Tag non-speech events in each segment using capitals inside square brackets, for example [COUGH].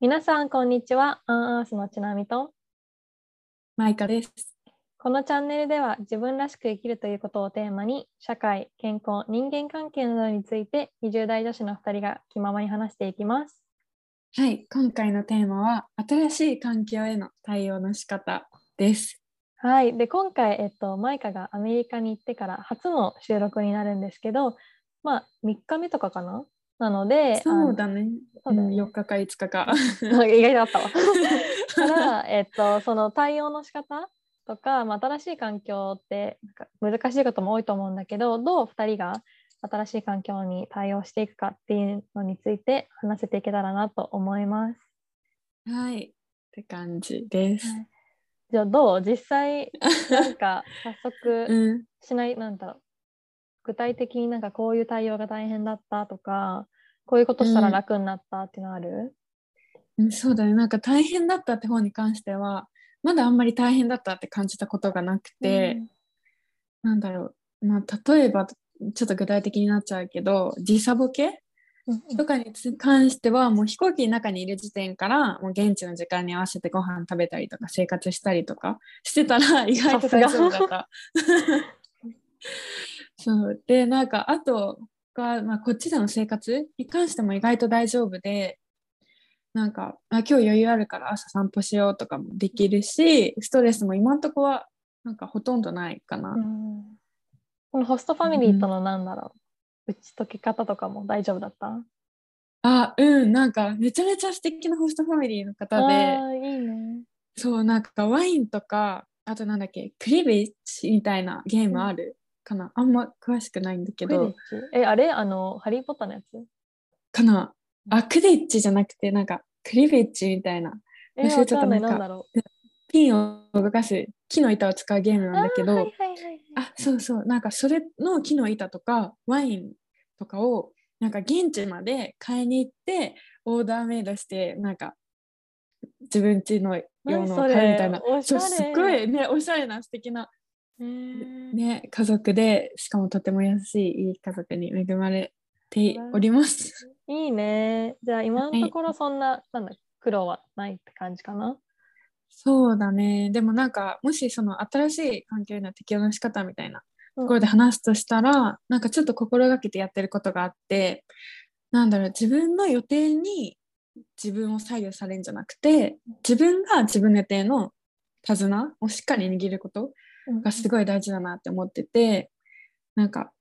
皆さん、こんにちは。アンアースのちなみと、マイカです。このチャンネルでは自分らしく生きるということをテーマに、社会、健康、人間関係などについて20代女子の2人が気ままに話していきます。はい、今回のテーマは新しい環境への対応の仕方です。はい。で、今回、えっと、マイカがアメリカに行ってから初の収録になるんですけど、まあ、3日目とかかななので、そうだね。そうだね4日か5日か。意外だったわ。[LAUGHS] から、えっと、その対応の仕方とか、まあ、新しい環境ってなんか難しいことも多いと思うんだけどどう2人が新しい環境に対応していくかっていうのについて話せていけたらなと思います。はい、って感じです。じゃあどう？実際なんか早速 [LAUGHS] うん、しない？なんだろう具体的になんかこういう対応が大変だったとかこういうことしたら楽になったっていうのある、うんそうだね。なんか大変だったって方に関しては、まだあんまり大変だったって感じたことがなくて、なんだろう。まあ、例えば、ちょっと具体的になっちゃうけど、時差ボケうんうんとかに関してはもう飛行機の中にいる時点からもう現地の時間に合わせてご飯食べたりとか生活したりとかしてたら意外と大丈夫だった。[LAUGHS] そう。でなんかあとが、まあ、こっちでの生活に関しても意外と大丈夫でなんかあ今日余裕あるから朝散歩しようとかもできるしストレスも今んとこはなんかほとんどないかな。うん。このホストファミリーとのなんだろう、打ち解け方とかも大丈夫だった？あうん。なんかめちゃめちゃ素敵なホストファミリーの方で。いいね。そうなんかワインとかあとなんだっけクリビッチみたいなゲームある？かな、あんま詳しくないんだけど。え、あれ？あの、ハリー・ポッターのやつ？かな。あクリッチじゃなくてなんかクリビッチみたいな。え、忘れちゃった。わかんなんか。ピンを動かす木の板を使うゲームなんだけど。あ,、あーはいはいはいはい。そうそう。なんかそれの木の板とかワインとかをなんか現地まで買いに行ってオーダーメイドしてなんか自分家の用のを買うみたいな。何そうすっごいねおしゃれな素敵なね、家族でしかもとても優しいいい家族に恵まれております。いいね。じゃあ今のところそんな、なんだ、苦労はないって感じかな？そうだね。でもなんかもしその新しい環境への適応の仕方みたいなとところで話すとしたら、なんかちょっと心がけてやってることがあってなんだろう自分の予定に自分を左右されるんじゃなくて自分が自分の予定の手綱をしっかり握ることがすごい大事だなって思っててなんか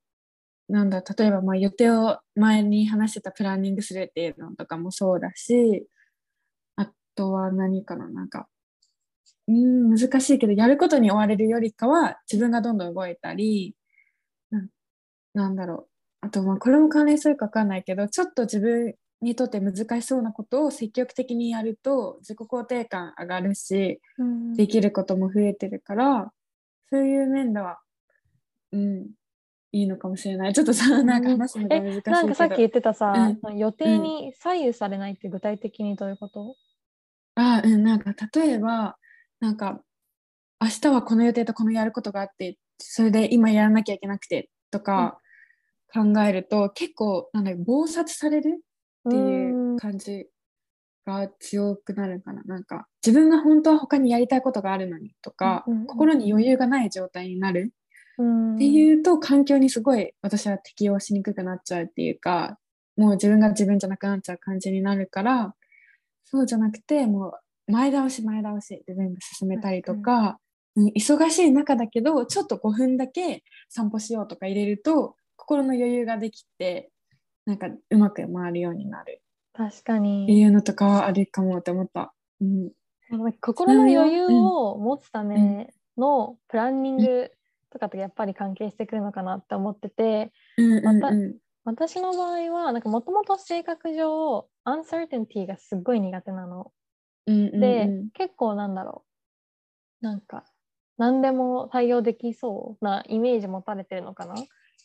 なんだ例えばまあ予定を前に話してたプランニングするっていうのとかもそうだしあとは何かななんかうーん難しいけどやることに追われるよりかは自分がどんどん動いたりなんなんだろう。あとまあこれも関連するか分かんないけどちょっと自分にとって難しそうなことを積極的にやると自己肯定感上がるしうん。できることも増えてるからそういう面ではうんいいのかもしれない。ちょっとさなんか話すのが難しいけど、なんかさっき言ってたさ、う予定に左右されないって具体的にどういうこと、あうん。なんか例えばなんか明日はこの予定とこのやることがあってそれで今やらなきゃいけなくてとか考えると、結構なんだろう忙殺されるっていううん。感じが強くなるかな。なんか自分が本当は他にやりたいことがあるのにとか、うんうんうん心に余裕がない状態になる。うん。っていうと環境にすごい私は適応しにくくなっちゃうっていうかもう自分が自分じゃなくなっちゃう感じになるからそうじゃなくてもう前倒し前倒しで全部進めたりとか、うん。忙しい中だけどちょっと5分だけ散歩しようとか入れると心の余裕ができてなんかうまく回るようになる確かってに。いうのとかはあるかもって思った。うん、心の余裕を持つためのプランニングとかとやっぱり関係してくるのかなって思ってて、またうん私の場合はなんかもともと性格上アンサーティンティがすっごい苦手なの。で、うん結構なんだろう。なんか何でも対応できそうなイメージ持たれてるのかな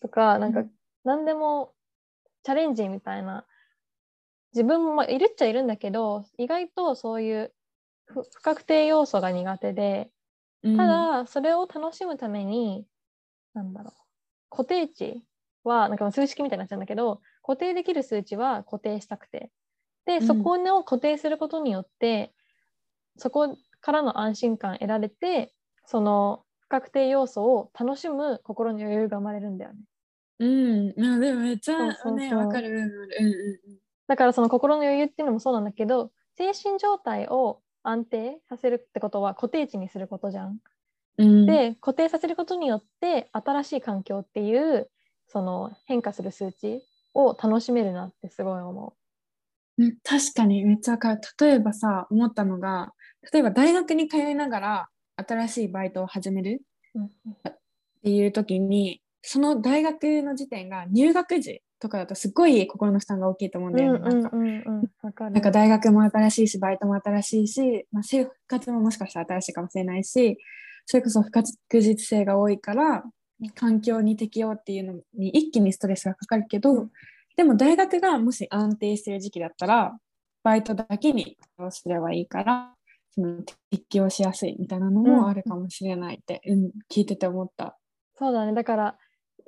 とかなんかうん。何でもチャレンジみたいな自分もまあいるっちゃいるんだけど意外とそういう不不確定要素が苦手でうん。ただそれを楽しむためになんだろう固定値はなんか数式みたいになっちゃうんだけど固定できる数値は固定したくて。で、うん。そこを固定することによってそこからの安心感得られてその不確定要素を楽しむ心に余裕が生まれるんだよね。うん、まあでもめっちゃね、わかる。うんうんだからその心の余裕っていうのもそうなんだけど精神状態を安定させるってことは固定値にすることじゃん。うんうん。で固定させることによって新しい環境っていうその変化する数値を楽しめるなってすごい思うん確かにめっちゃわかる。例えばさ、思ったのが、例えば大学に通いながら新しいバイトを始めるっていう時に、その大学の時点が入学時とかだとすごい心の負担が大きいと思うんうだよね。んうんなんか大学も新しいし、バイトも新しいし、まあ、生活ももしかしたら新しいかもしれないし、それこそ不確実性が多いから、環境に適応っていうのに一気にストレスがかかるけど、でも大学がもし安定してる時期だったら、バイトだけに適応すればいいから、その適応しやすいみたいなのもあるかもしれないって、うん聞いてて思った。そうだねだから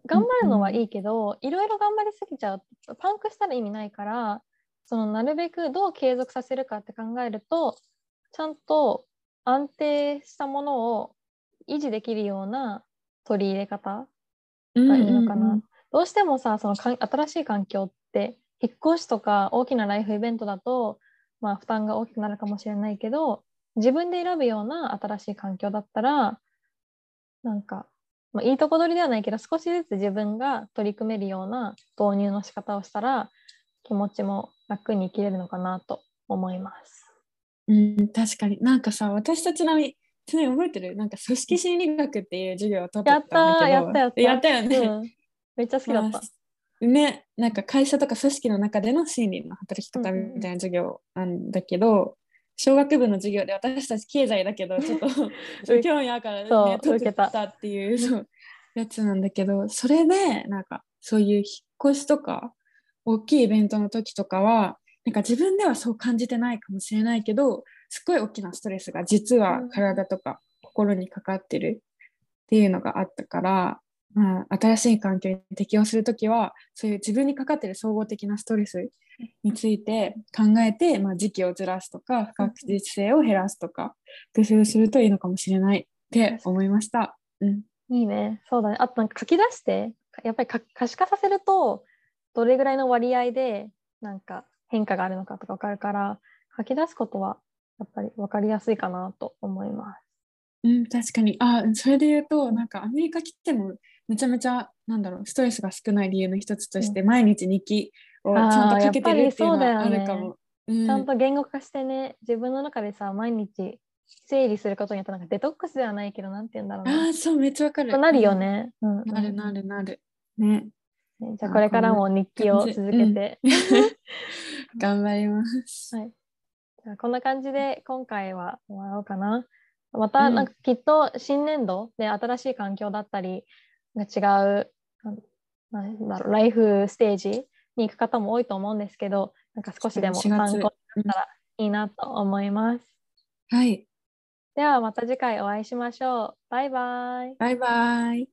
頑張るのはいいけど、いろいろ頑張りすぎちゃうとパンクしたら意味ないからそのなるべくどう継続させるかって考えるとちゃんと安定したものを維持できるような取り入れ方がいいのかな。どうしてもさそのかん新しい環境って引っ越しとか大きなライフイベントだと、まあ、負担が大きくなるかもしれないけど自分で選ぶような新しい環境だったらなんか、まあ、いいとこ取りではないけど少しずつ自分が取り組めるような導入の仕方をしたら気持ちも楽に生きれるのかなと思います。うん、確かに。なんかさ、私とちなみに、ちなみに覚えてる？なんか組織心理学っていう授業を取ってたたんだけど、ーやったやったやったよね。うんめっちゃ好きだった。まあね、なんか会社とか組織の中での心理の働き方みたいな授業なんだけど、小学部の授業で私たち経済だけど [LAUGHS] ちょっと [LAUGHS] 興味あるからね取受けたったっていうそうやつなんだけどそれでなんかそういう引っ越しとか大きいイベントの時とかはなんか自分ではそう感じてないかもしれないけどすっごい大きなストレスが実は体とか心にかかってるっていうのがあったから、まあ、新しい環境に適応する時はそういう自分にかかってる総合的なストレスについて考えて、まあ、時期をずらすとか不確実性を減らすとか工夫するといいのかもしれないって思いました。うん、いいね。そうだね。あとなんか書き出して、やっぱりか可視化させると、どれぐらいの割合でなんか変化があるのかとか分かるから、書き出すことはやっぱり分かりやすいかなと思います。うん、確かにあそれで言うとなんかアメリカ来てもめちゃめちゃなんだろうストレスが少ない理由の一つとして、毎日日記をちゃんと書けてるっていうのはあるかも。うんちゃんと言語化してね、自分の中でさ、毎日整理することによってなんかデトックスではないけど、なんて言うんだろうな。ああそうめっちゃわかる。となるよね。うんうんなるなるなる。ね。ねじゃあこれからも日記を続けて。[LAUGHS] [LAUGHS] 頑張ります。はい。じゃあこんな感じで今回は終わろうかな。またうんなんかきっと新年度で新しい環境だったりが違うなんだろうライフステージに行く方も多いと思うんですけどなんか少しでも4月参考になったらいいなと思います。はい。ではまた次回お会いしましょう。バイバイ。バイバイ。